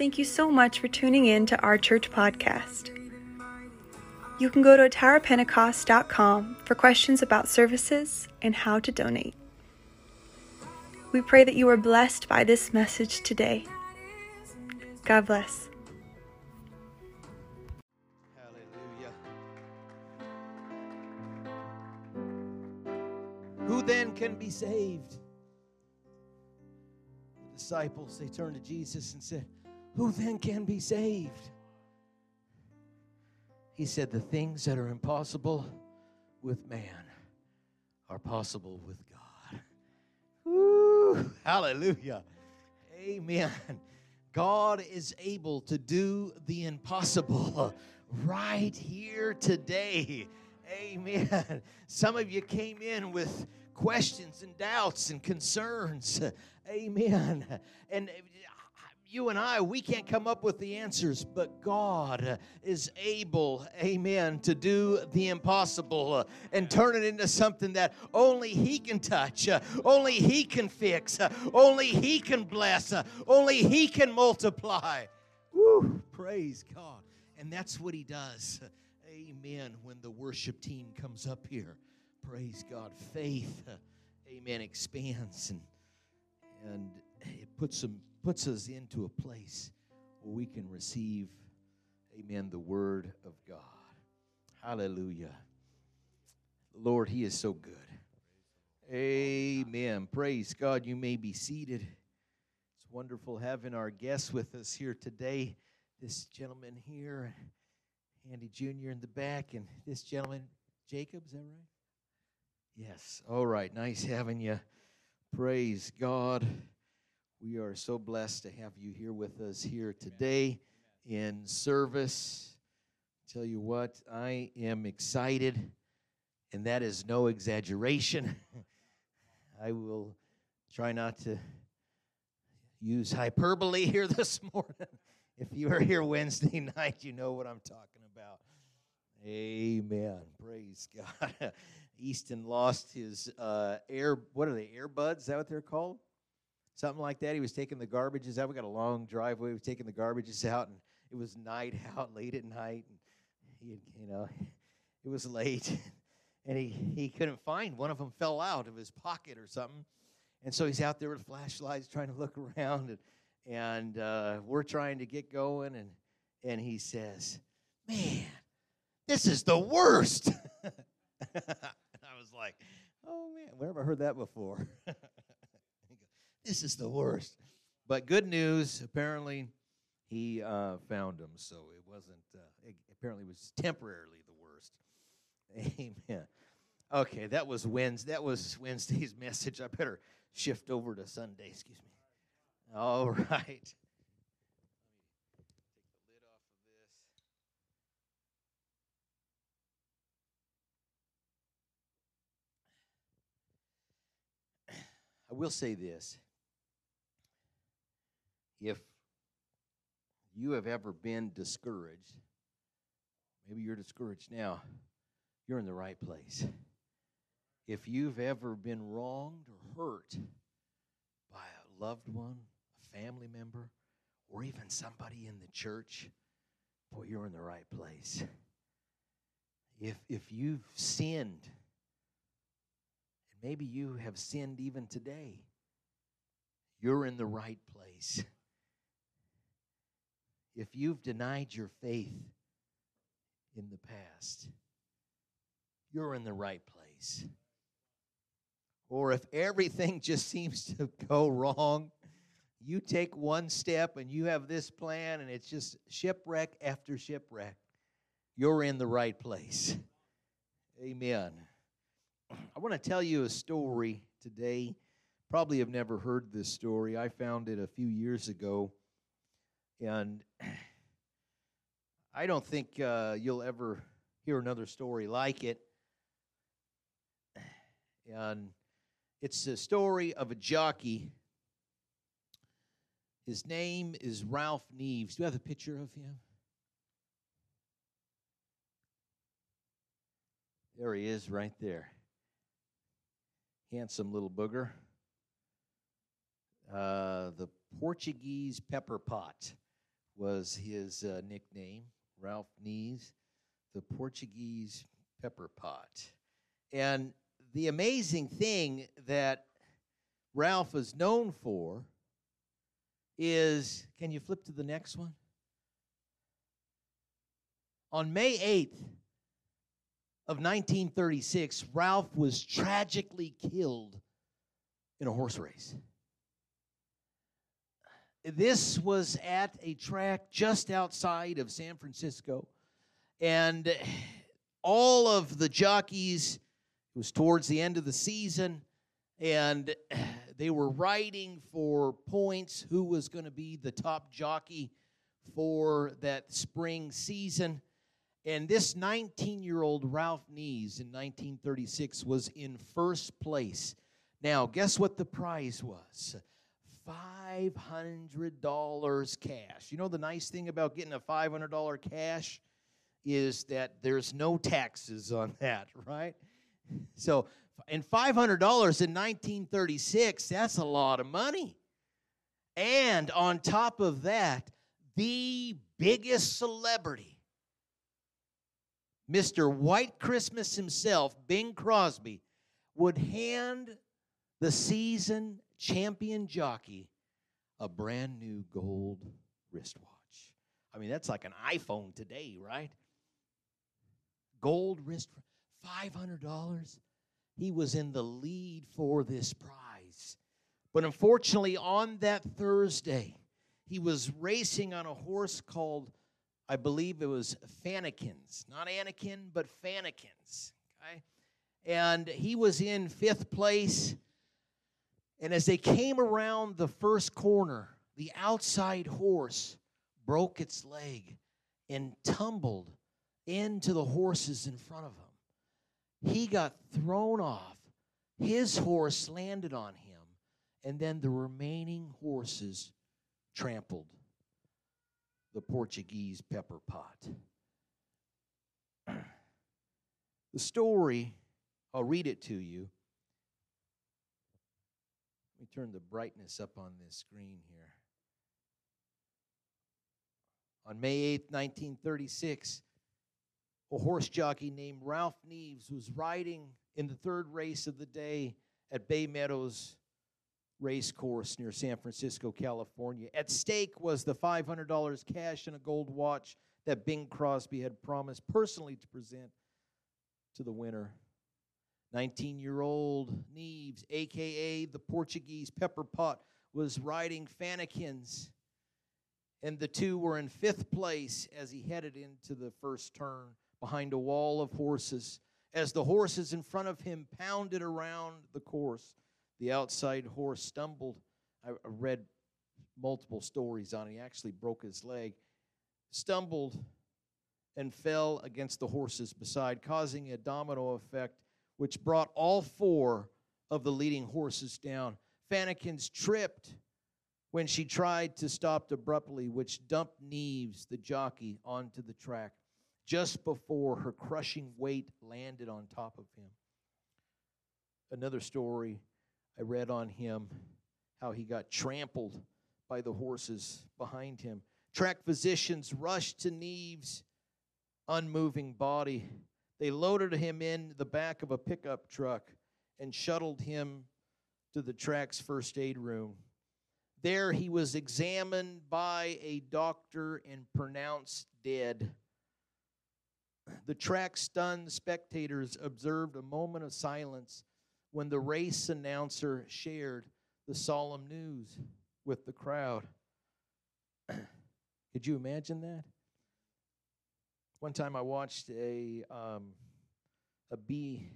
Thank you so much for tuning in to our church podcast. You can go to atarapentecost.com for questions about services and how to donate. We pray that you are blessed by this message today. God bless. Hallelujah. Who then can be saved? The disciples, they turned to Jesus and said, Who then can be saved? He said, The things that are impossible with man are possible with God. Hallelujah. Amen. God is able to do the impossible right here today. Amen. Some of you came in with questions and doubts and concerns. Amen. And you and I, we can't come up with the answers, but God is able, amen, to do the impossible and turn it into something that only He can touch, only He can fix, only He can bless, only He can multiply. Woo, praise God. And that's what He does. Amen. When the worship team comes up here, praise God. Faith, amen, expands and, and it puts some puts us into a place where we can receive, amen, the word of God. Hallelujah. Lord, He is so good. Amen. Praise God. You may be seated. It's wonderful having our guests with us here today. This gentleman here, Andy Jr. in the back, and this gentleman, Jacob, is that right? Yes. All right. Nice having you. Praise God. We are so blessed to have you here with us here today in service. Tell you what, I am excited, and that is no exaggeration. I will try not to use hyperbole here this morning. If you were here Wednesday night, you know what I'm talking about. Amen. Praise God. Easton lost his uh, air. What are they? Airbuds? Is that what they're called? Something like that. He was taking the garbages out. We got a long driveway. He was taking the garbages out, and it was night out, late at night, and he, you know, it was late, and he he couldn't find one of them. Fell out of his pocket or something, and so he's out there with flashlights trying to look around, and and uh, we're trying to get going, and and he says, "Man, this is the worst." I was like, "Oh man, where have I heard that before?" This is the worst. But good news, apparently he uh, found him. so it wasn't, uh, it apparently was temporarily the worst. Amen. Okay, that was Wednesday. That was Wednesday's message. I better shift over to Sunday. Excuse me. All right. I will say this if you have ever been discouraged, maybe you're discouraged now, you're in the right place. If you've ever been wronged or hurt by a loved one, a family member, or even somebody in the church, boy, you're in the right place. If, if you've sinned, and maybe you have sinned even today, you're in the right place if you've denied your faith in the past, you're in the right place. Or if everything just seems to go wrong, you take one step and you have this plan and it's just shipwreck after shipwreck, you're in the right place. Amen. I want to tell you a story today. Probably have never heard this story. I found it a few years ago and I don't think uh, you'll ever hear another story like it. And it's the story of a jockey. His name is Ralph Neves. Do you have a picture of him? There he is, right there. Handsome little booger. Uh, the Portuguese pepper pot was his uh, nickname, Ralph Neves, the Portuguese pepper pot. And the amazing thing that Ralph is known for is can you flip to the next one? On May 8th of 1936, Ralph was tragically killed in a horse race. This was at a track just outside of San Francisco, and all of the jockeys, it was towards the end of the season, and they were riding for points who was going to be the top jockey for that spring season. And this 19 year old Ralph Neves in 1936 was in first place. Now, guess what the prize was? $500 cash. You know, the nice thing about getting a $500 cash is that there's no taxes on that, right? So, and $500 in 1936, that's a lot of money. And on top of that, the biggest celebrity, Mr. White Christmas himself, Bing Crosby, would hand the season champion jockey a brand new gold wristwatch. I mean, that's like an iPhone today, right? Gold wrist, $500. He was in the lead for this prize. But unfortunately, on that Thursday, he was racing on a horse called, I believe it was Fannikins. Not Anakin, but Fannikins. Okay? And he was in fifth place and as they came around the first corner, the outside horse broke its leg and tumbled into the horses in front of him. He got thrown off. His horse landed on him, and then the remaining horses trampled the Portuguese pepper pot. the story, I'll read it to you turn the brightness up on this screen here. On May 8, 1936, a horse jockey named Ralph Neves was riding in the third race of the day at Bay Meadows Race Course near San Francisco, California. At stake was the $500 cash and a gold watch that Bing Crosby had promised personally to present to the winner. 19 year old Neves, aka the Portuguese pepper pot, was riding Fannikins, and the two were in fifth place as he headed into the first turn behind a wall of horses. As the horses in front of him pounded around the course, the outside horse stumbled. I read multiple stories on it. He actually broke his leg, stumbled, and fell against the horses beside, causing a domino effect which brought all four of the leading horses down. Fannikins tripped when she tried to stop abruptly, which dumped Neves, the jockey, onto the track just before her crushing weight landed on top of him. Another story I read on him how he got trampled by the horses behind him. Track physicians rushed to Neves' unmoving body they loaded him in the back of a pickup truck and shuttled him to the track's first aid room. There he was examined by a doctor and pronounced dead. The track stunned spectators observed a moment of silence when the race announcer shared the solemn news with the crowd. Could you imagine that? One time I watched a um, a B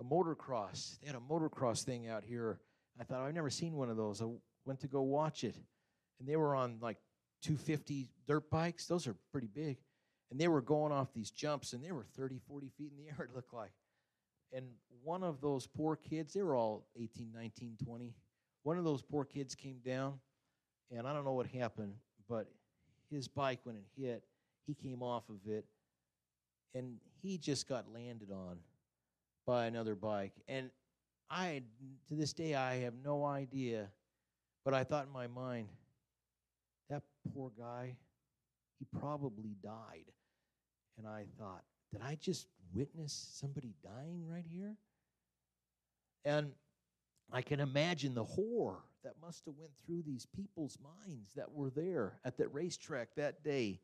a motocross. They had a motocross thing out here. I thought I've never seen one of those. I went to go watch it, and they were on like 250 dirt bikes. Those are pretty big, and they were going off these jumps, and they were 30, 40 feet in the air. It looked like, and one of those poor kids. They were all 18, 19, 20. One of those poor kids came down, and I don't know what happened, but his bike when it hit he came off of it and he just got landed on by another bike. And I, to this day, I have no idea, but I thought in my mind, that poor guy he probably died. And I thought, did I just witness somebody dying right here? And I can imagine the horror that must have went through these people's minds that were there at that racetrack that day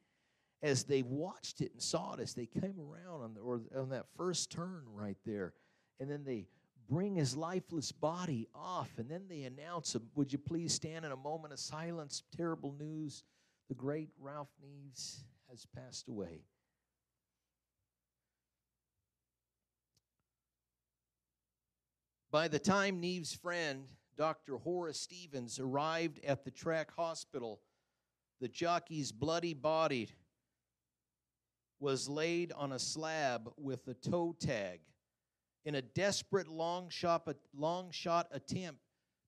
as they watched it and saw it as they came around on the, or on that first turn right there. And then they bring his lifeless body off and then they announce would you please stand in a moment of silence? Terrible news. The great ralph neves has passed away. By the time neves friend dr horace stevens arrived at the track hospital the jockey's bloody body was laid on a slab with a toe tag in a desperate long shot, long shot attempt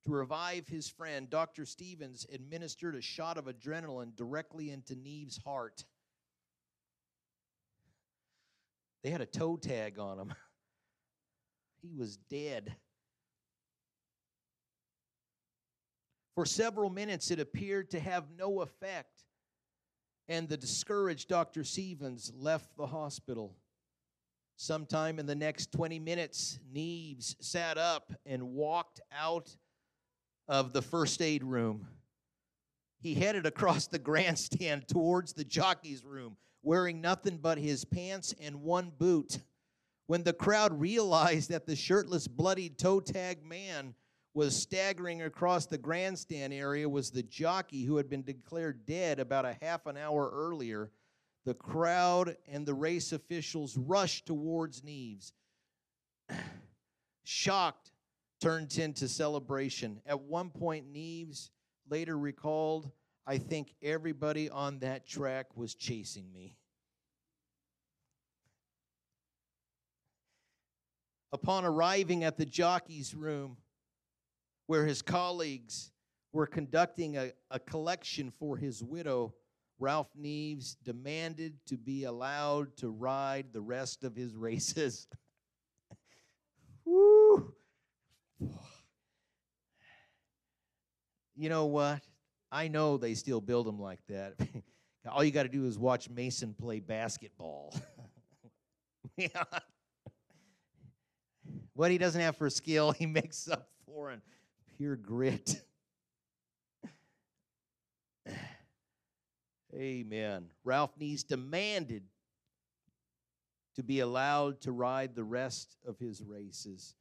to revive his friend, Dr. Stevens administered a shot of adrenaline directly into Neve's heart. They had a toe tag on him. He was dead. For several minutes, it appeared to have no effect and the discouraged Dr. Stevens left the hospital. Sometime in the next 20 minutes, Neves sat up and walked out of the first aid room. He headed across the grandstand towards the jockey's room, wearing nothing but his pants and one boot. When the crowd realized that the shirtless, bloodied toe tag man was staggering across the grandstand area was the jockey who had been declared dead about a half an hour earlier. The crowd and the race officials rushed towards Neves. Shocked turned into celebration. At one point, Neves later recalled, I think everybody on that track was chasing me. Upon arriving at the jockey's room, where his colleagues were conducting a, a collection for his widow, Ralph Neves demanded to be allowed to ride the rest of his races. Woo! You know what? I know they still build them like that. All you got to do is watch Mason play basketball. What he doesn't have for skill, he makes up for in pure grit. Amen. Ralph Neves demanded to be allowed to ride the rest of his races.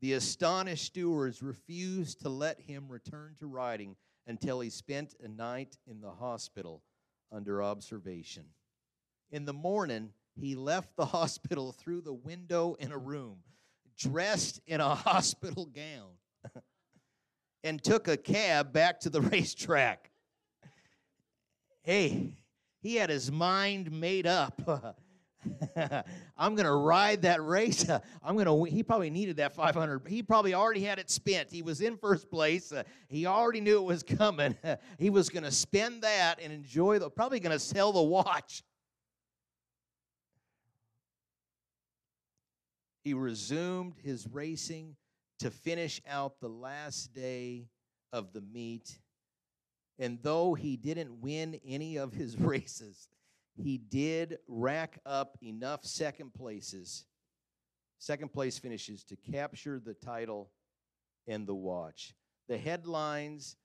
The astonished stewards refused to let him return to riding until he spent a night in the hospital under observation. In the morning, he left the hospital through the window in a room, dressed in a hospital gown and took a cab back to the racetrack. Hey, he had his mind made up. I'm going to ride that race. I'm going to he probably needed that 500. He probably already had it spent. He was in first place. He already knew it was coming. he was going to spend that and enjoy the probably going to sell the watch. He resumed his racing to finish out the last day of the meet. And though he didn't win any of his races, he did rack up enough second places, second place finishes to capture the title and the watch. The headlines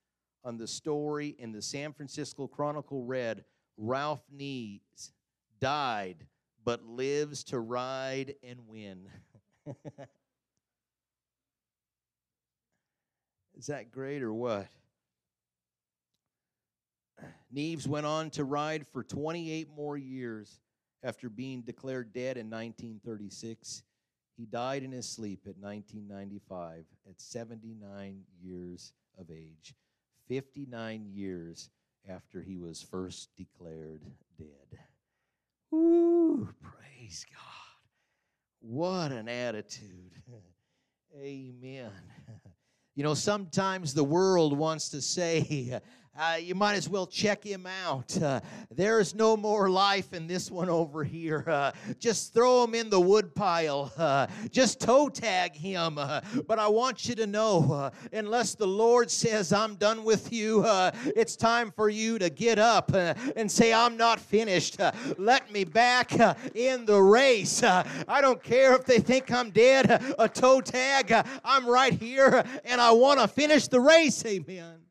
on the story in the San Francisco Chronicle read Ralph Neves died but lives to ride and win. Is that great or what? Neves went on to ride for 28 more years after being declared dead in 1936. He died in his sleep at 1995 at 79 years of age, 59 years after he was first declared dead. Woo! Praise God. What an attitude. Amen. You know, sometimes the world wants to say, uh, you might as well check him out. Uh, there's no more life in this one over here. Uh, just throw him in the woodpile. Uh, just toe tag him. Uh, but I want you to know, uh, unless the Lord says, I'm done with you, it's time for you to get up and say, I'm not finished. let me back in the race. I don't care if they think I'm dead, a toe tag. I'm right here and I want to finish the race. Amen.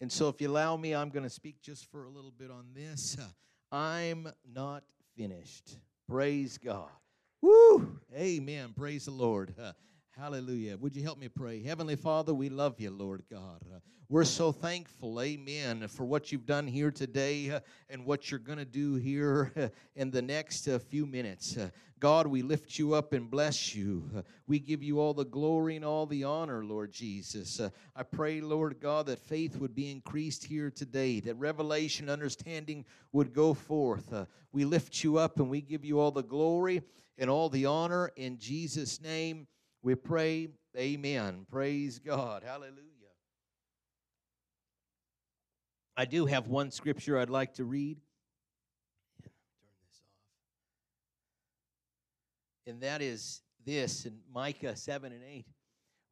And so, if you allow me, I'm going to speak just for a little bit on this. I'm not finished. Praise God. Woo! Amen. Praise the Lord. Hallelujah. Would you help me pray? Heavenly Father, we love you, Lord God. Uh, we're so thankful, amen, for what you've done here today uh, and what you're going to do here uh, in the next few minutes. God, we lift you up and bless you. We give you all the glory and all the honor, Lord Jesus. I pray, Lord God, that faith would be increased here today, that revelation, understanding would go forth. we lift you up and we give you all the glory and all the honor. In Jesus' name we pray. Amen. Praise God. Hallelujah. I do have one scripture I'd like to read. And that is this in Micah 7 and 8.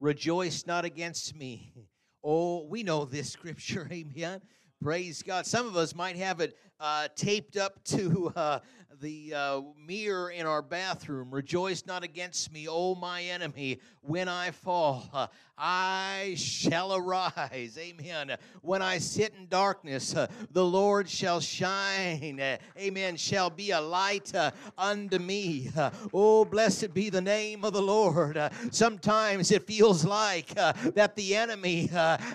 Rejoice not against me. Oh, we know this scripture, amen. Praise God. Some of us might have it uh, taped up to uh, the uh, mirror in our bathroom. Rejoice not against me, O my enemy, when I fall. Uh, I shall arise. Amen. When I sit in darkness, uh, the Lord shall shine. Uh, amen. Shall be a light uh, unto me. Uh, oh, blessed be the name of the Lord. Uh, sometimes it feels like uh, that the enemy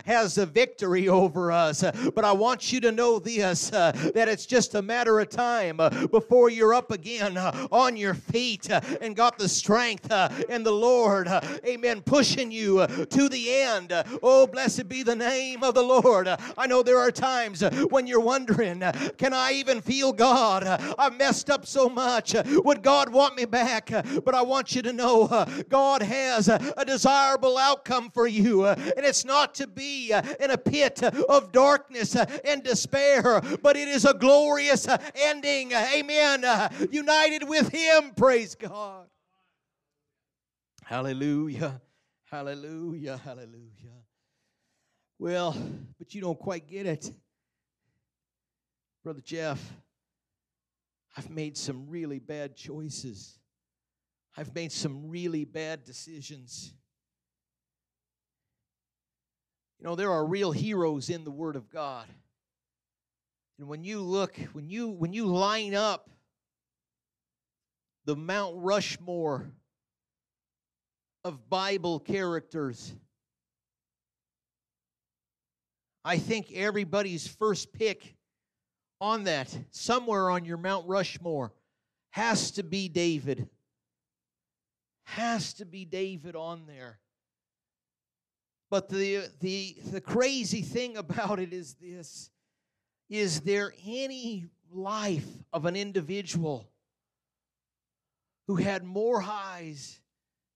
has a victory over us. but I want you to know this that it's just a matter of time before you're up again uh, on your feet uh, and got the strength uh, and the Lord. amen. Pushing you to the end. Oh, blessed be the name of the Lord. I know there are times when you're wondering, can I even feel God? I've messed up so much. Would God want me back? But I want you to know God has a desirable outcome for you, and it's not to be in a pit of darkness and despair, but it is a glorious ending. Amen. Uh, united with Him. Praise God. Hallelujah. Hallelujah, hallelujah. Well, but you don't quite get it. Brother Jeff, I've made some really bad choices. I've made some really bad decisions. You know, there are real heroes in the Word of God. And when you look, when you when you line up the Mount Rushmore of Bible characters. I think everybody's first pick on that, somewhere on your Mount Rushmore, has to be David. Has to be David on there. But the, the, the crazy thing about it is this is there any life of an individual who had more highs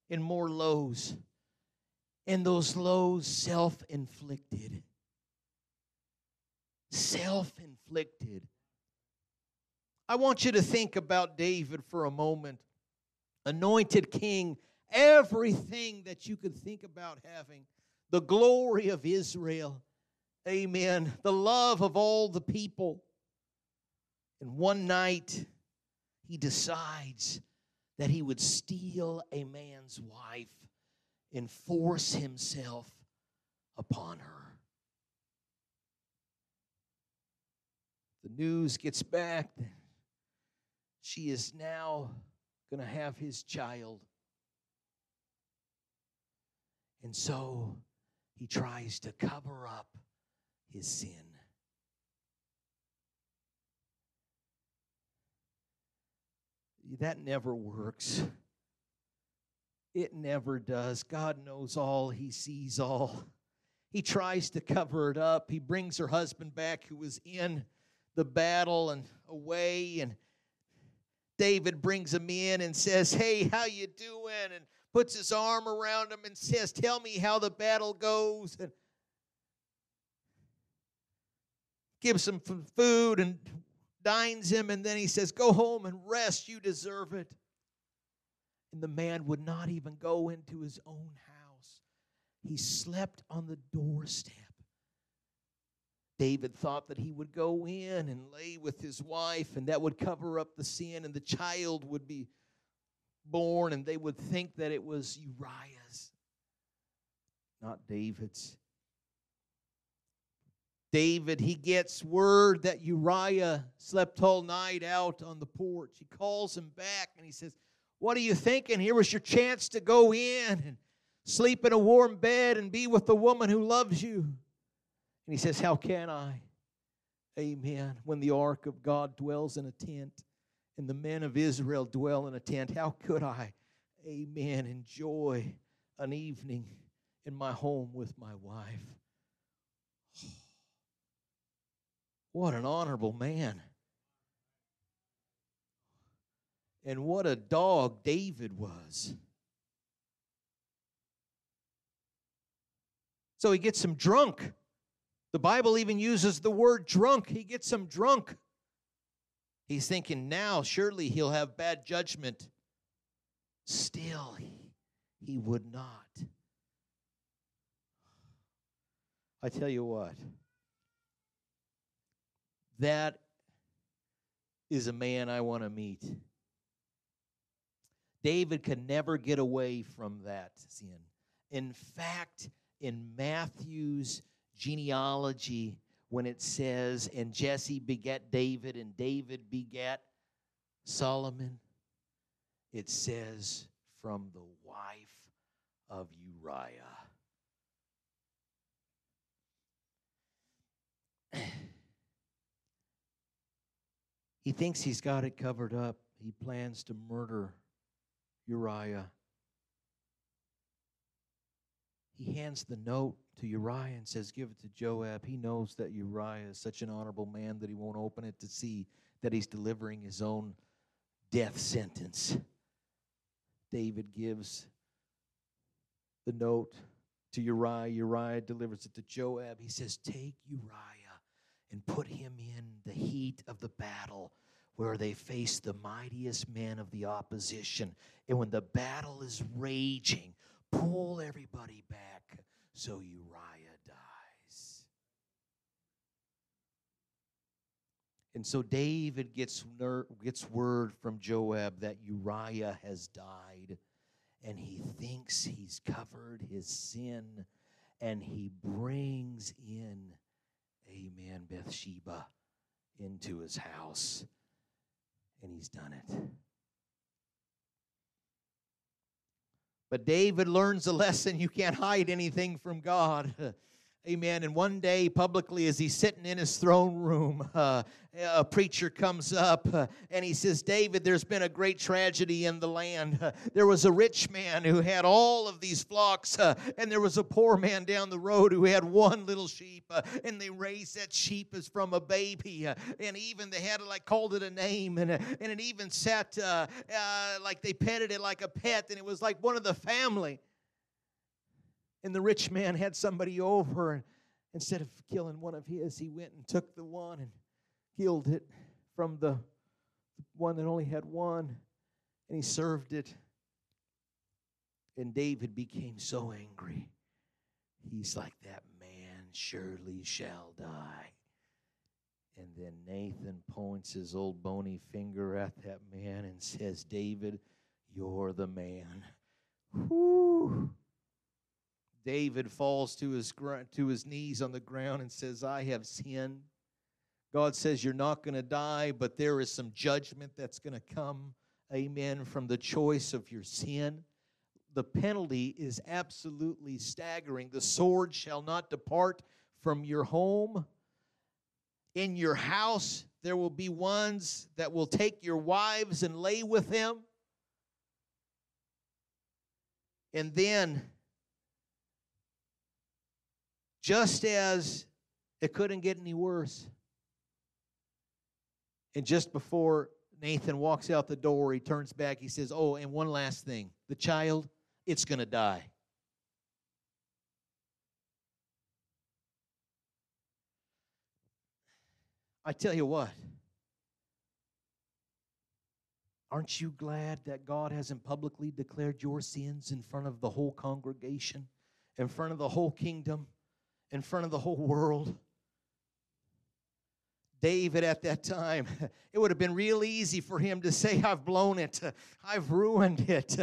and more lows. And those lows self inflicted. Self inflicted. I want you to think about David for a moment. Anointed king, everything that you could think about having, the glory of Israel. Amen. The love of all the people. And one night, he decides that he would steal a man's wife and force himself upon her. The news gets back that she is now going to have his child. And so he tries to cover up his sin. That never works. It never does. God knows all, He sees all. He tries to cover it up. He brings her husband back who was in the battle and away and David brings him in and says, "Hey, how you doing?" and puts his arm around him and says, "Tell me how the battle goes." And gives him food and dines him, and then he says, Go home and rest. You deserve it. And the man would not even go into his own house, he slept on the doorstep. David thought that he would go in and lay with his wife, and that would cover up the sin, and the child would be born, and they would think that it was Uriah's, not David's. David, he gets word that Uriah slept all night out on the porch. He calls him back and he says, What are you thinking? Here was your chance to go in and sleep in a warm bed and be with the woman who loves you. And he says, How can I? Amen. When the ark of God dwells in a tent and the men of Israel dwell in a tent, how could I, amen, enjoy an evening in my home with my wife? What an honorable man. And what a dog David was. So he gets him drunk. The Bible even uses the word drunk. He gets him drunk. He's thinking now, surely he'll have bad judgment. Still, he, he would not. I tell you what. That is a man I want to meet. David could never get away from that sin. In fact, in Matthew's genealogy, when it says, and Jesse begat David, and David begat Solomon, it says, from the wife of Uriah. He thinks he's got it covered up. He plans to murder Uriah. He hands the note to Uriah and says, Give it to Joab. He knows that Uriah is such an honorable man that he won't open it to see that he's delivering his own death sentence. David gives the note to Uriah. Uriah delivers it to Joab. He says, Take Uriah and put him in the heat of the battle where they face the mightiest men of the opposition. And when the battle is raging, pull everybody back so Uriah dies. And so David gets, ner- gets word from Joab that Uriah has died, and he thinks he's covered his sin, and he brings in amen, Bathsheba into his house. And he's done it. But David learns a lesson you can't hide anything from God. Amen. And one day, publicly, as he's sitting in his throne room, uh, a preacher comes up uh, and he says, David, there's been a great tragedy in the land. There was a rich man who had all of these flocks, uh, and there was a poor man down the road who had one little sheep, uh, and they raised that sheep as from a baby. And even they had like called it a name, and, and it even sat like they petted it like a pet, and it was like one of the family. And the rich man had somebody over, and instead of killing one of his, he went and took the one and killed it from the one that only had one, and he served it. And David became so angry. He's like, That man surely shall die. And then Nathan points his old bony finger at that man and says, David, you're the man. Whoo! David falls to his, to his knees on the ground and says, I have sinned. God says, You're not going to die, but there is some judgment that's going to come, amen, from the choice of your sin. The penalty is absolutely staggering. The sword shall not depart from your home. In your house, there will be ones that will take your wives and lay with them. And then just as it couldn't get any worse. And just before Nathan walks out the door, he turns back. He says, Oh, and one last thing the child, it's going to die. I tell you what, aren't you glad that God hasn't publicly declared your sins in front of the whole congregation, in front of the whole kingdom, in front of the whole world? David at that time, it would have been real easy for him to say, I've blown it, I've ruined it.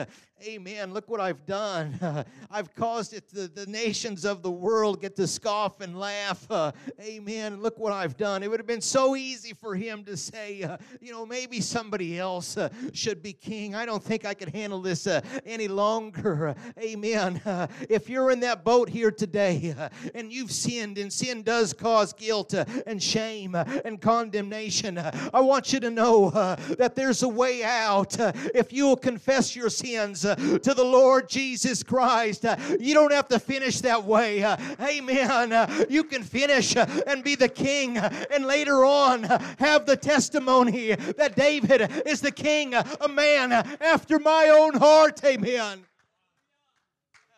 Amen. Look what I've done. I've caused it the, the nations of the world get to scoff and laugh. Uh, amen. Look what I've done. It would have been so easy for him to say, uh, you know, maybe somebody else uh, should be king. I don't think I could handle this uh, any longer. amen. Uh, if you're in that boat here today uh, and you've sinned, and sin does cause guilt and shame and condemnation, I want you to know that there's a way out if you will confess your sins to the Lord Jesus Christ. Uh, you don't have to finish that way. Uh, amen. Uh, you can finish uh, and be the king uh, and later on uh, have the testimony that David is the king, a man after my own heart. Amen.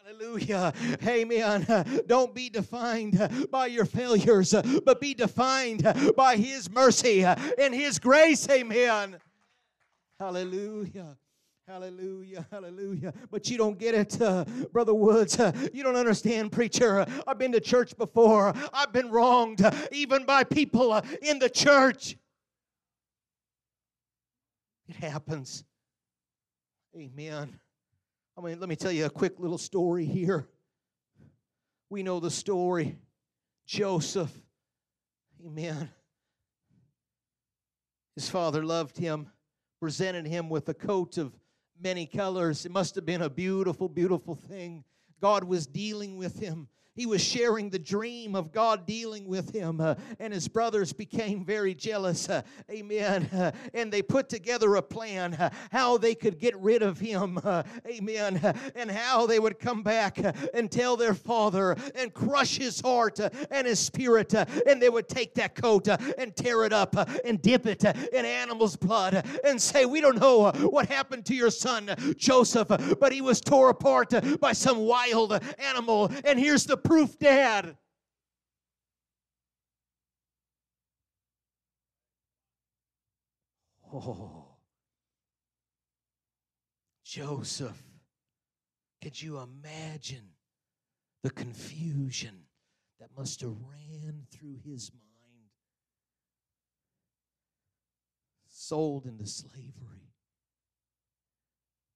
Hallelujah. Amen. Don't be defined by your failures, but be defined by His mercy and His grace. Amen. Hallelujah. Hallelujah, hallelujah. But you don't get it, uh, Brother Woods. Uh, you don't understand, preacher. I've been to church before. I've been wronged, uh, even by people uh, in the church. It happens. Amen. I mean, let me tell you a quick little story here. We know the story. Joseph. Amen. His father loved him, presented him with a coat of many colors. It must have been a beautiful, beautiful thing. God was dealing with him he was sharing the dream of God dealing with him, uh, and his brothers became very jealous. Uh, amen. Uh, and they put together a plan uh, how they could get rid of him. Uh, amen. Uh, and how they would come back and tell their father and crush his heart and his spirit. and they would take that coat and tear it up and dip it in animal's blood and say, We don't know what happened to your son, Joseph, but he was tore apart by some wild animal. And here's the proof dad. Oh, Joseph, could you imagine the confusion that must have ran through his mind? Sold into slavery,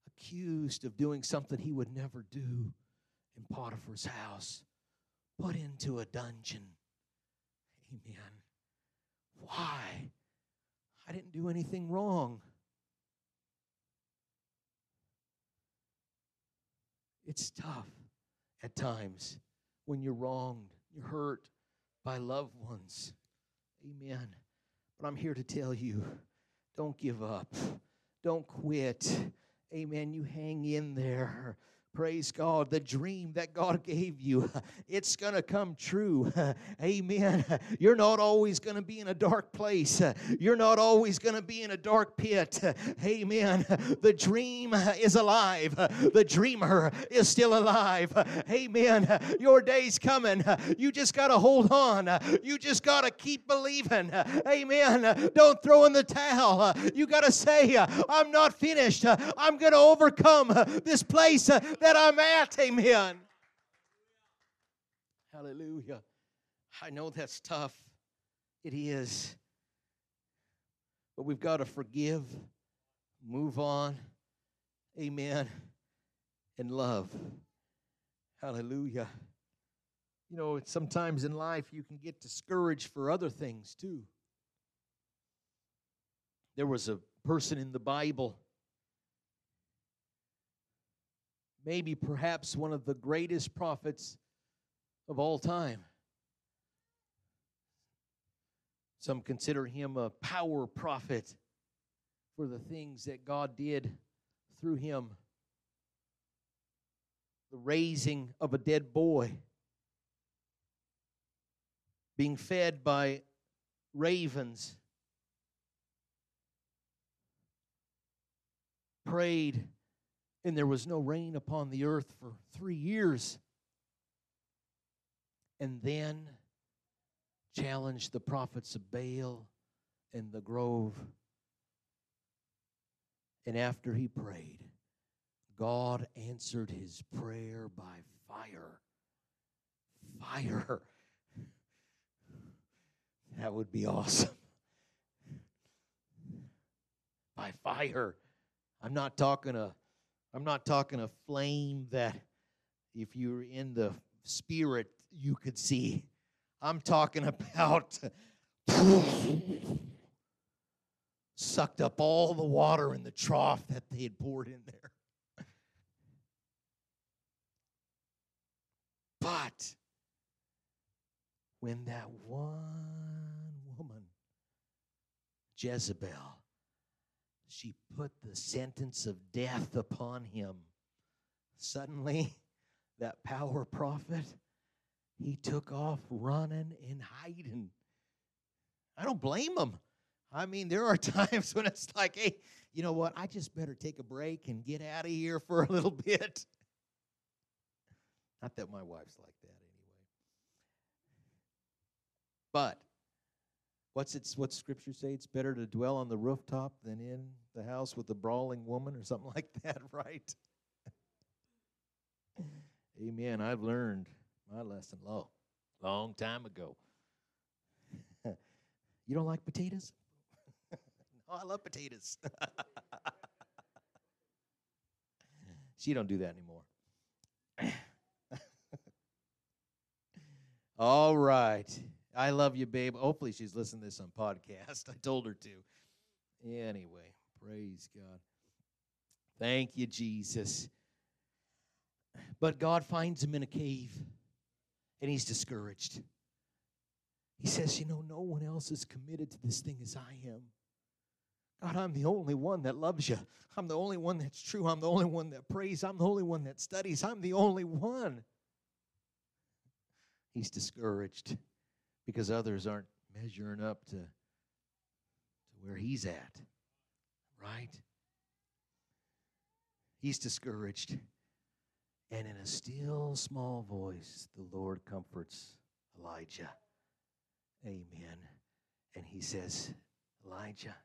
accused of doing something he would never do in Potiphar's house put into a dungeon. Amen. Why? I didn't do anything wrong. It's tough at times when you're wronged, you're hurt by loved ones. Amen. But I'm here to tell you don't give up, don't quit. Amen. You hang in there. Praise God. The dream that God gave you, it's going to come true. Amen. You're not always going to be in a dark place. You're not always going to be in a dark pit. Amen. The dream is alive. The dreamer is still alive. Amen. Your day's coming. You just got to hold on. You just got to keep believing. Amen. Don't throw in the towel. You got to say, I'm not finished. I'm going to overcome this place that I'm at. Amen. Hallelujah. I know that's tough. It is. But we've got to forgive, move on. Amen. And love. Hallelujah. You know, sometimes in life you can get discouraged for other things too. There was a person in the Bible maybe perhaps one of the greatest prophets of all time. Some consider him a power prophet for the things that God did through him. The raising of a dead boy, being fed by ravens, prayed and there was no rain upon the earth for three years. And then challenged the prophets of Baal in the grove. And after he prayed, God answered his prayer by fire. Fire. That would be awesome. By fire. I'm not talking a I'm not talking a flame that if you're in the spirit you could see. I'm talking about sucked up all the water in the trough that they had poured in there. But when that one woman, Jezebel, she put the sentence of death upon him, suddenly that power prophet, he took off running and hiding. I don't blame him. I mean, there are times when it's like, hey, you know what? I just better take a break and get out of here for a little bit. Not that my wife's like that anyway. But what's it what scripture say? It's better to dwell on the rooftop than in the house with a brawling woman or something like that, right? Amen. I've learned my lesson long, long time ago. you don't like potatoes? no, I love potatoes. she don't do that anymore. All right. I love you, babe. Hopefully she's listening to this on podcast. I told her to. Anyway, praise God. Thank you, Jesus. But God finds him in a cave and he's discouraged. He says, You know, no one else is committed to this thing as I am. God, I'm the only one that loves you. I'm the only one that's true. I'm the only one that prays. I'm the only one that studies. I'm the only one he's discouraged because others aren't measuring up to, to where he's at. Right? He's discouraged. And in a still small voice, the Lord comforts Elijah. Amen. And he says, Elijah,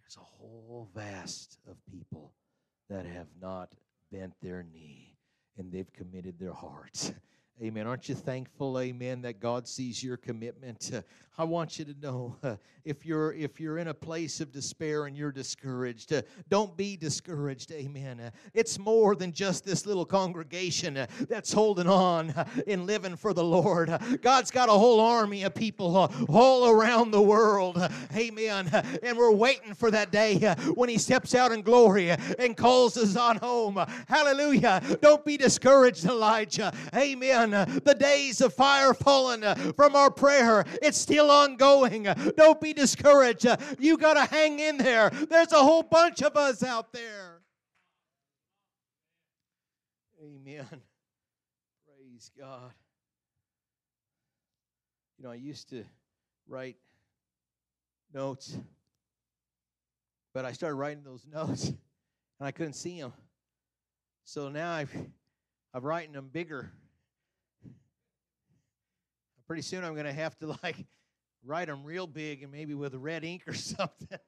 there's a whole vast of people that have not bent their knee and they've committed their hearts Amen. Aren't you thankful, amen, that God sees your commitment? Uh, I want you to know uh, if you're if you're in a place of despair and you're discouraged, uh, don't be discouraged. Amen. Uh, it's more than just this little congregation uh, that's holding on uh, and living for the Lord. God's got a whole army of people all around the world. Amen. And we're waiting for that day when he steps out in glory and calls us on home. Hallelujah. Don't be discouraged, Elijah. Amen. The days of fire fallen uh, from our prayer, it's still ongoing. Don't be discouraged. You got to hang in there. There's a whole bunch of us out there. Amen. Praise God. You know, I used to write notes, but I started writing those notes and I couldn't see them. So now I've, I'm writing them bigger pretty soon I'm going to have to like write them real big and maybe with red ink or something.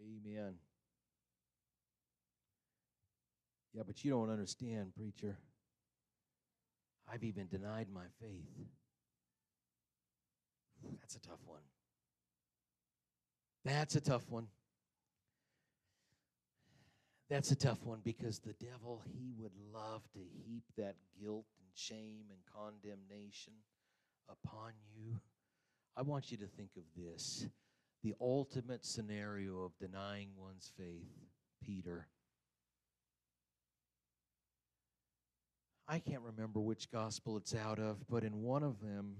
Amen. Yeah, but you don't understand, preacher. I've even denied my faith. That's a tough one. That's a tough one. That's a tough one because the devil, he would love to heap that guilt and shame and condemnation upon you. I want you to think of this the ultimate scenario of denying one's faith, Peter. I can't remember which gospel it's out of, but in one of them,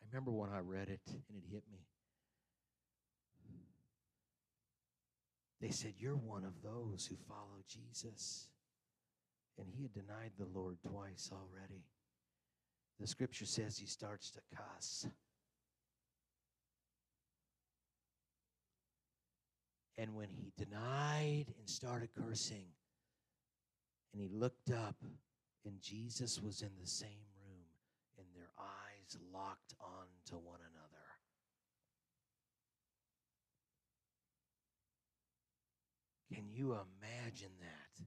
I remember when I read it and it hit me. They said, You're one of those who follow Jesus. And he had denied the Lord twice already. The scripture says he starts to cuss. And when he denied and started cursing, and he looked up, and Jesus was in the same room, and their eyes locked on to one another. Can you imagine that?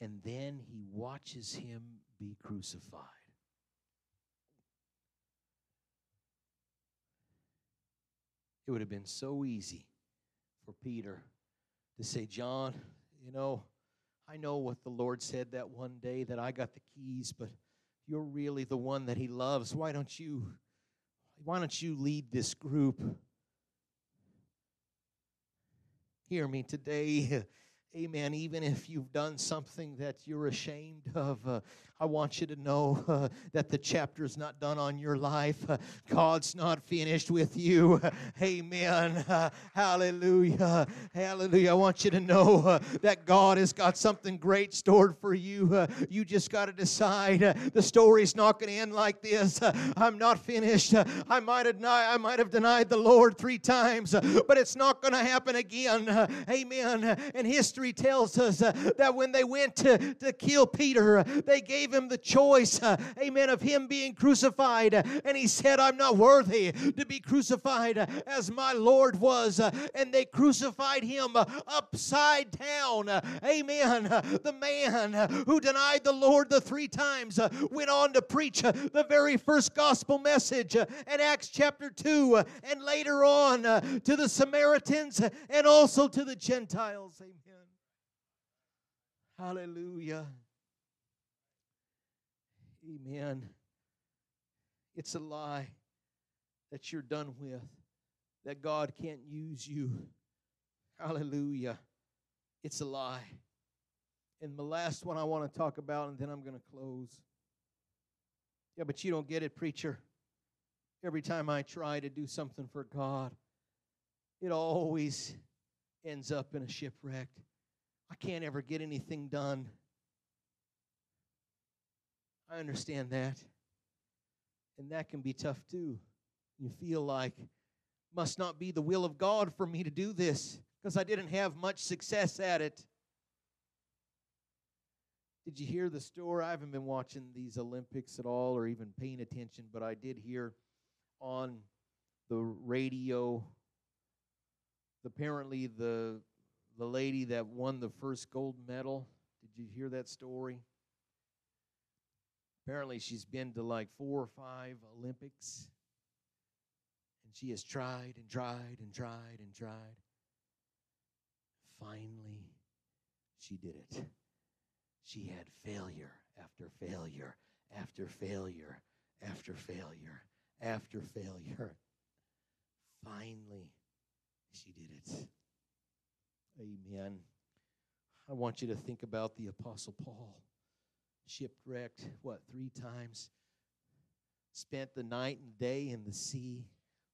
And then he watches him be crucified. It would have been so easy for Peter to say, John, you know, I know what the Lord said that one day that I got the keys, but you're really the one that he loves. Why don't you why don't you lead this group? Hear me today. Amen. Even if you've done something that you're ashamed of, uh, I want you to know uh, that the chapter is not done on your life. Uh, God's not finished with you. Amen. hallelujah. Hallelujah. I want you to know uh, that God has got something great stored for you. Uh, you just got to decide uh, the story's not going to end like this. I'm not finished. I might have denied, I might have denied the Lord three times, but it's not going to happen again. amen. And history tells us uh, that when they went to, to kill Peter, uh, they gave gave him the choice, uh, amen, of him being crucified. And he said, I'm not worthy to be crucified uh, as my Lord was. And they crucified him upside down. Amen. The man who denied the Lord the three times went on to preach the very first gospel message in Acts chapter 2 and later on to the Samaritans and also to the Gentiles. Amen. Hallelujah. Amen. It's a lie that you're done with, that God can't use you. Hallelujah. It's a lie. And the last one I want to talk about, and then I'm going to close. Yeah, but you don't get it, preacher. Every time I try to do something for God, it always ends up in a shipwreck. I can't ever get anything done. I understand that. And that can be tough too. You feel like, must not be the will of God for me to do this because I didn't have much success at it. Did you hear the story? I haven't been watching these Olympics at all or even paying attention, but I did hear on the radio apparently the the lady that won the first gold medal. Did you hear that story? Apparently, she's been to like four or five Olympics. And she has tried and tried and tried and tried. Finally, she did it. She had failure after failure after failure after failure after failure. Finally, she did it. Amen. I want you to think about the Apostle Paul shipwrecked, what, three times? Spent the night and day in the sea,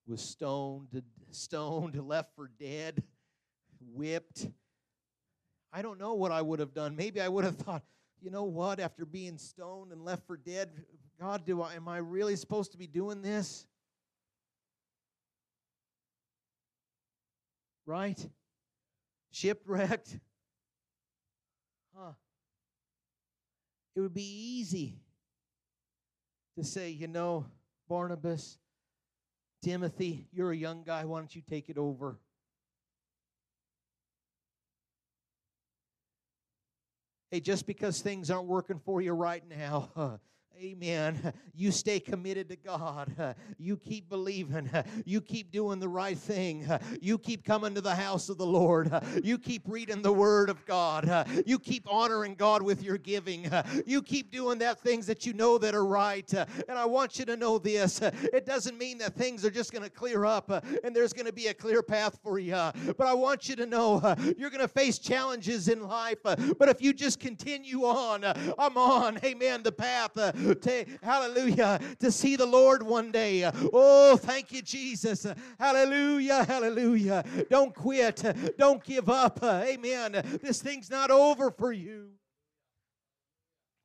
was stoned, stoned, left for dead, whipped. I don't know what I would have done. Maybe I would have thought, you know what, after being stoned and left for dead, God, do I am I really supposed to be doing this? Right? Shipwrecked. Huh it would be easy to say, you know, Barnabas, Timothy, you're a young guy. Why don't you take it over? Hey, just because things aren't working for you right now, Amen. You stay committed to God. You keep believing. You keep doing the right thing. You keep coming to the house of the Lord. You keep reading the Word of God. You keep honoring God with your giving. You keep doing that things that you know that are right. And I want you to know this. It doesn't mean that things are just going to clear up and there's going to be a clear path for you. But I want you to know you're going to face challenges in life. But if you just continue on, I'm on, amen, the path to, hallelujah, to see the Lord one day. Oh, thank you, Jesus. Hallelujah, hallelujah. Don't quit. Don't give up. Amen. This thing's not over for you.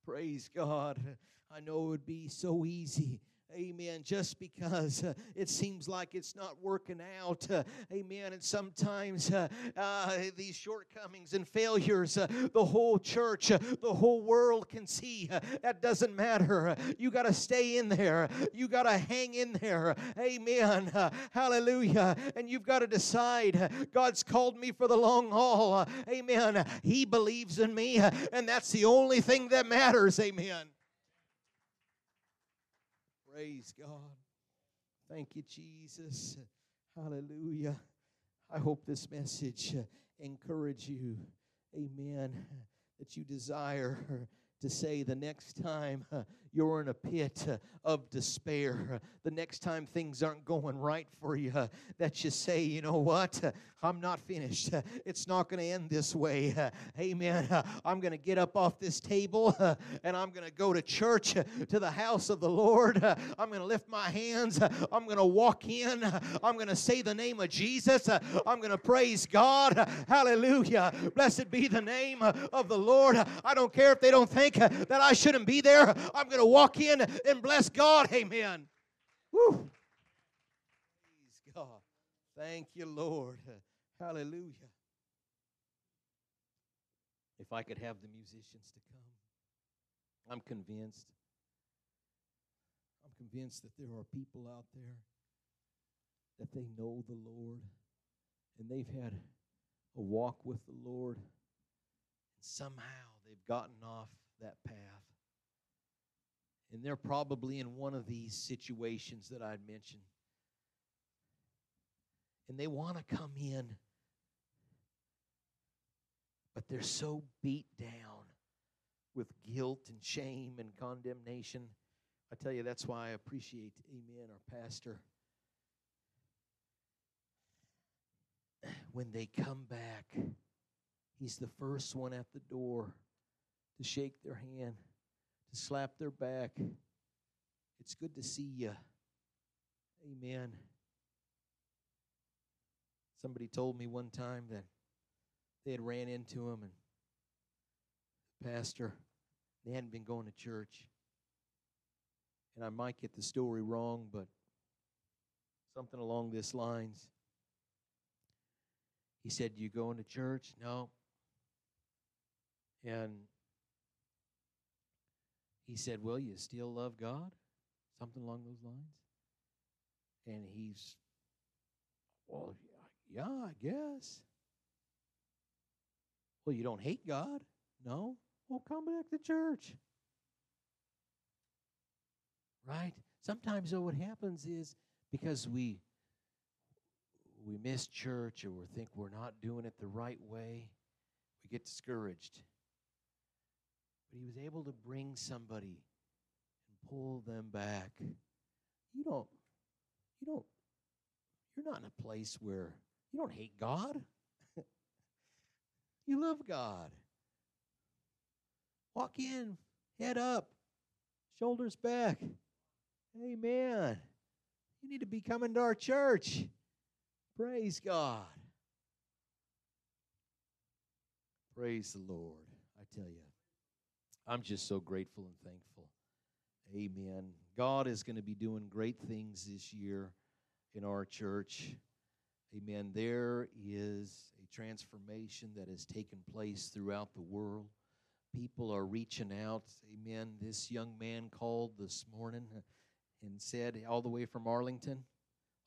Praise God. I know it would be so easy Amen. Just because uh, it seems like it's not working out. Uh, amen. And sometimes uh, uh these shortcomings and failures, uh, the whole church, uh, the whole world can see. that doesn't matter. You got to stay in there. You got to hang in there. Amen. hallelujah. And you've got to decide God's called me for the long haul. amen. He believes in me, and that's the only thing that matters. Amen. Praise God. Thank you, Jesus. Hallelujah. I hope this message encourage you. Amen. That you desire to say the next time you're in a pit of despair, the next time things aren't going right for you, that you say, you know what? I'm not finished. It's not going to end this way. Amen. I'm going to get up off this table and I'm going to go to church, to the house of the Lord. I'm going to lift my hands. I'm going to walk in. I'm going to say the name of Jesus. I'm going to praise God. Hallelujah. Blessed be the name of the Lord. I don't care if they don't think that I shouldn't be there. I'm going to walk in and bless God. Amen. Woo. Praise God. Thank you, Lord. Hallelujah. If I could have the musicians to come, I'm convinced. I'm convinced that there are people out there that they know the Lord and they've had a walk with the Lord, and somehow they've gotten off that path. And they're probably in one of these situations that I'd mentioned. And they want to come in but they're so beat down with guilt and shame and condemnation. I tell you, that's why I appreciate, amen, our pastor. When they come back, he's the first one at the door to shake their hand, to slap their back. It's good to see you. Amen. Somebody told me one time that they had ran into him and the pastor, they hadn't been going to church. And I might get the story wrong, but something along this lines. He said, You going to church? No. And he said, Well, you still love God? Something along those lines. And he's, Well, yeah, I guess. Well, you don't hate God? No? Well, come back to church. Right? Sometimes, though, what happens is because we we miss church or we think we're not doing it the right way, we get discouraged. But he was able to bring somebody and pull them back. You don't, you don't, you're not in a place where you don't hate God. You love God. Walk in, head up, shoulders back. Amen. You need to be coming to our church. Praise God. Praise the Lord. I tell you, I'm just so grateful and thankful. Amen. God is going to be doing great things this year in our church. Amen. There is a transformation that has taken place throughout the world. People are reaching out. Amen. This young man called this morning and said, all the way from Arlington,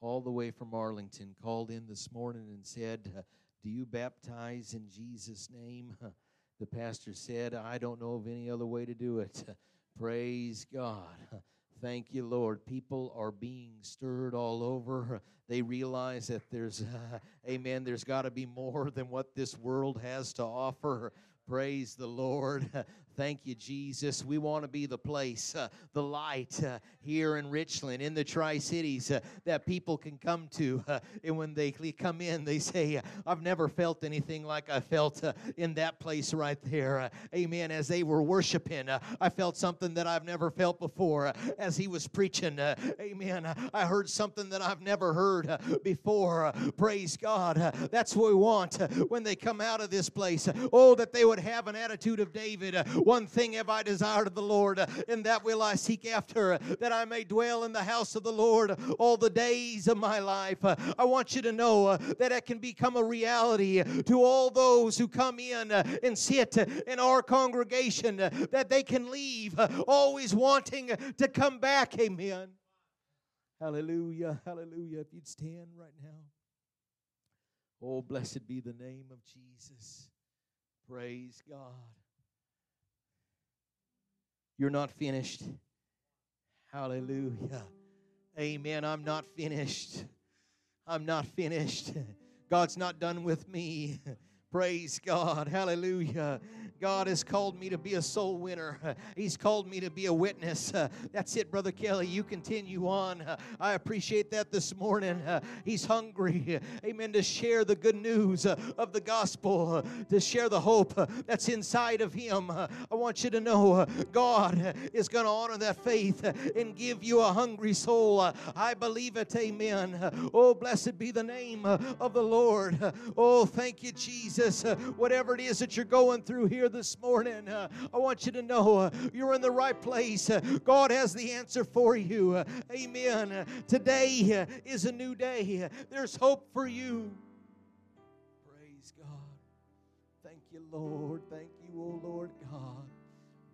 all the way from Arlington, called in this morning and said, Do you baptize in Jesus' name? The pastor said, I don't know of any other way to do it. Praise God. Thank you, Lord. People are being stirred all over. They realize that there's, uh, amen, there's got to be more than what this world has to offer. Praise the Lord. Thank you, Jesus. We want to be the place, uh, the light uh, here in Richland, in the Tri Cities, uh, that people can come to. Uh, and when they come in, they say, I've never felt anything like I felt uh, in that place right there. Uh, amen. As they were worshiping, I felt something that I've never felt before. as he was preaching, amen, I heard something that I've never heard before. praise God. that's what we want when they come out of this place. Oh, that they would have an attitude of David One thing have I desired of the Lord, and that will I seek after, that I may dwell in the house of the Lord all the days of my life. I want you to know uh, that it can become a reality to all those who come in uh, and sit in our congregation, uh, that they can leave always wanting to come back. Amen. Hallelujah. Hallelujah. If you'd stand right now. Oh, blessed be the name of Jesus. Praise God. You're not finished. Hallelujah. Amen. I'm not finished. I'm not finished. God's not done with me. Praise God. Hallelujah. God has called me to be a soul winner. He's called me to be a witness. That's it, Brother Kelly. You continue on. I appreciate that this morning. He's hungry, amen, to share the good news uh, of the gospel, uh, to share the hope uh, that's inside of him. I want you to know God is going to honor that faith and give you a hungry soul. I believe it. Amen. Oh, blessed be the name of the Lord. Oh, thank you, Jesus. Whatever it is that you're going through here this morning, uh, I want you to know uh, you're in the right place. Uh, God has the answer for you. Uh, amen. Uh, today uh, is a new day. There's hope for you. Praise God. Thank you, Lord. Thank you, O oh Lord God.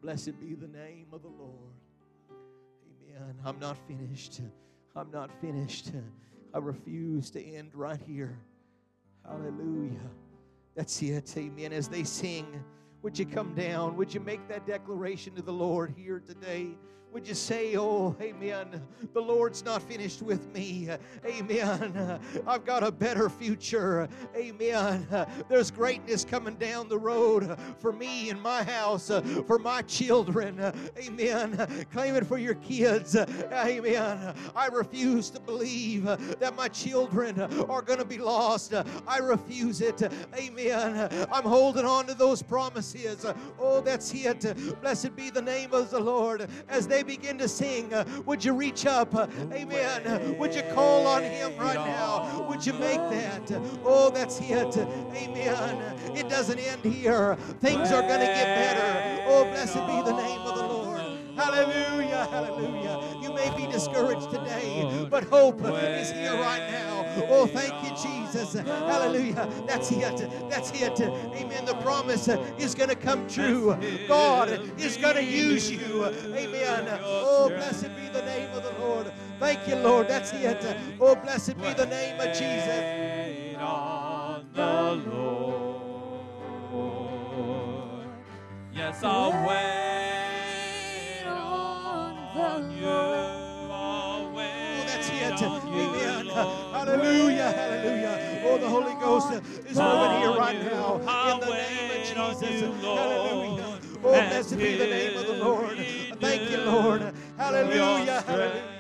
Blessed be the name of the Lord. Amen. I'm not finished. I'm not finished. I refuse to end right here. Hallelujah. That's it. Amen. As they sing. Would you come down? Would you make that declaration to the Lord here today? Would you say, Oh, amen, the Lord's not finished with me. Amen. I've got a better future. Amen. There's greatness coming down the road for me and my house, for my children. Amen. Claim it for your kids. Amen. I refuse to believe that my children are going to be lost. I refuse it. Amen. I'm holding on to those promises. Oh, that's it. Blessed be the name of the Lord as they they begin to sing, uh, would you reach up? Uh, amen. Would you call on Him right now? Would you make that? Oh, that's it. Amen. It doesn't end here. Things are going to get better. Oh, blessed be the name of the Lord. Hallelujah. Hallelujah. May be discouraged today, oh, but hope is here right now. Oh, thank you, Jesus. Hallelujah. That's it. That's it. Amen. The promise is going to come true. God is going to use you. Amen. Oh, blessed be the name of the Lord. Thank you, Lord. That's it. Oh, blessed be the name of Jesus. On the Lord. Yes, I'll wait Hallelujah, hallelujah. Oh, the Holy Ghost is moving here right now in the name of Jesus. Hallelujah. Oh, blessed be the name of the Lord. Thank you, Lord. Hallelujah, hallelujah.